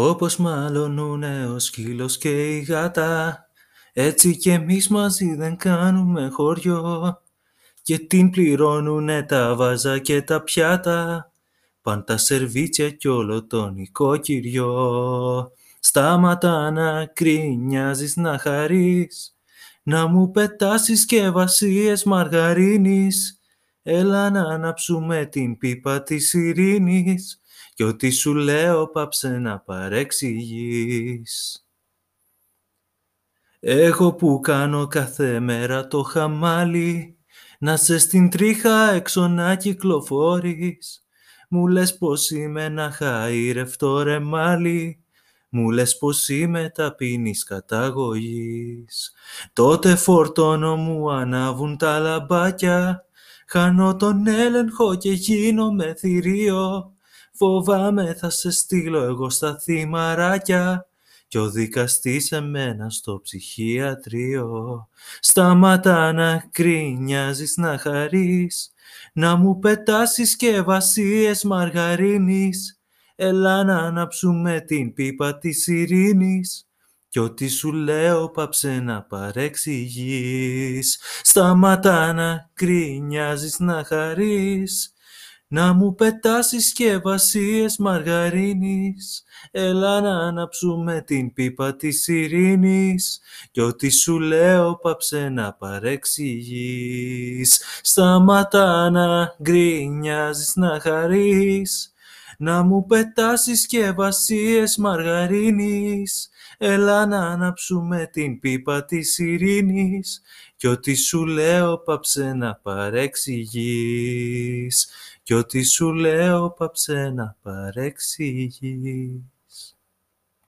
Όπως μαλωνούνε ο σκύλος και η γάτα, έτσι κι εμείς μαζί δεν κάνουμε χωριό. Και την πληρώνουνε τα βάζα και τα πιάτα, παν τα σερβίτσια κι όλο τον οικοκυριό. Στάματα να κρίνιαζεις να χαρείς, να μου πετάς συσκευασίες μαργαρίνης, έλα να ανάψουμε την πίπα της ειρήνης, κι ό,τι σου λέω πάψε να παρεξηγείς. Εγώ που κάνω κάθε μέρα το χαμάλι, να σε στην τρίχα έξω να κυκλοφορείς. Μου λες πως είμαι ένα χαΐρευτο ρεμάλι, μου λες πως είμαι ταπεινής καταγωγής. Τότε φορτώνω μου ανάβουν τα λαμπάκια, χάνω τον έλεγχο και γίνομαι θηρίο. Φοβάμαι θα σε στείλω εγώ στα θυμαράκια κι ο δικαστής εμένα στο ψυχιατρίο. Σταματά να κρίνιαζεις να χαρείς, να μου πετάς συσκευασίες μαργαρίνης, έλα να ανάψουμε την πίπα της ειρήνης, κι ό,τι σου λέω πάψε να παρεξηγείς. Σταματά να κρίνιαζεις να χαρείς, να μου πετάς συσκευασίες μαργαρίνης, έλα να ανάψουμε την πίπα της ειρήνης, κι ό,τι σου λέω πάψε να παρεξηγείς. Σταματά να γκρινιάζεις να χαρείς, να μου πετάς συσκευασίες μαργαρίνης, έλα να ανάψουμε την πίπα της ειρήνης, κι ό,τι σου λέω πάψε να παρεξηγείς. Κι ό,τι σου λέω πάψε να παρεξηγείς.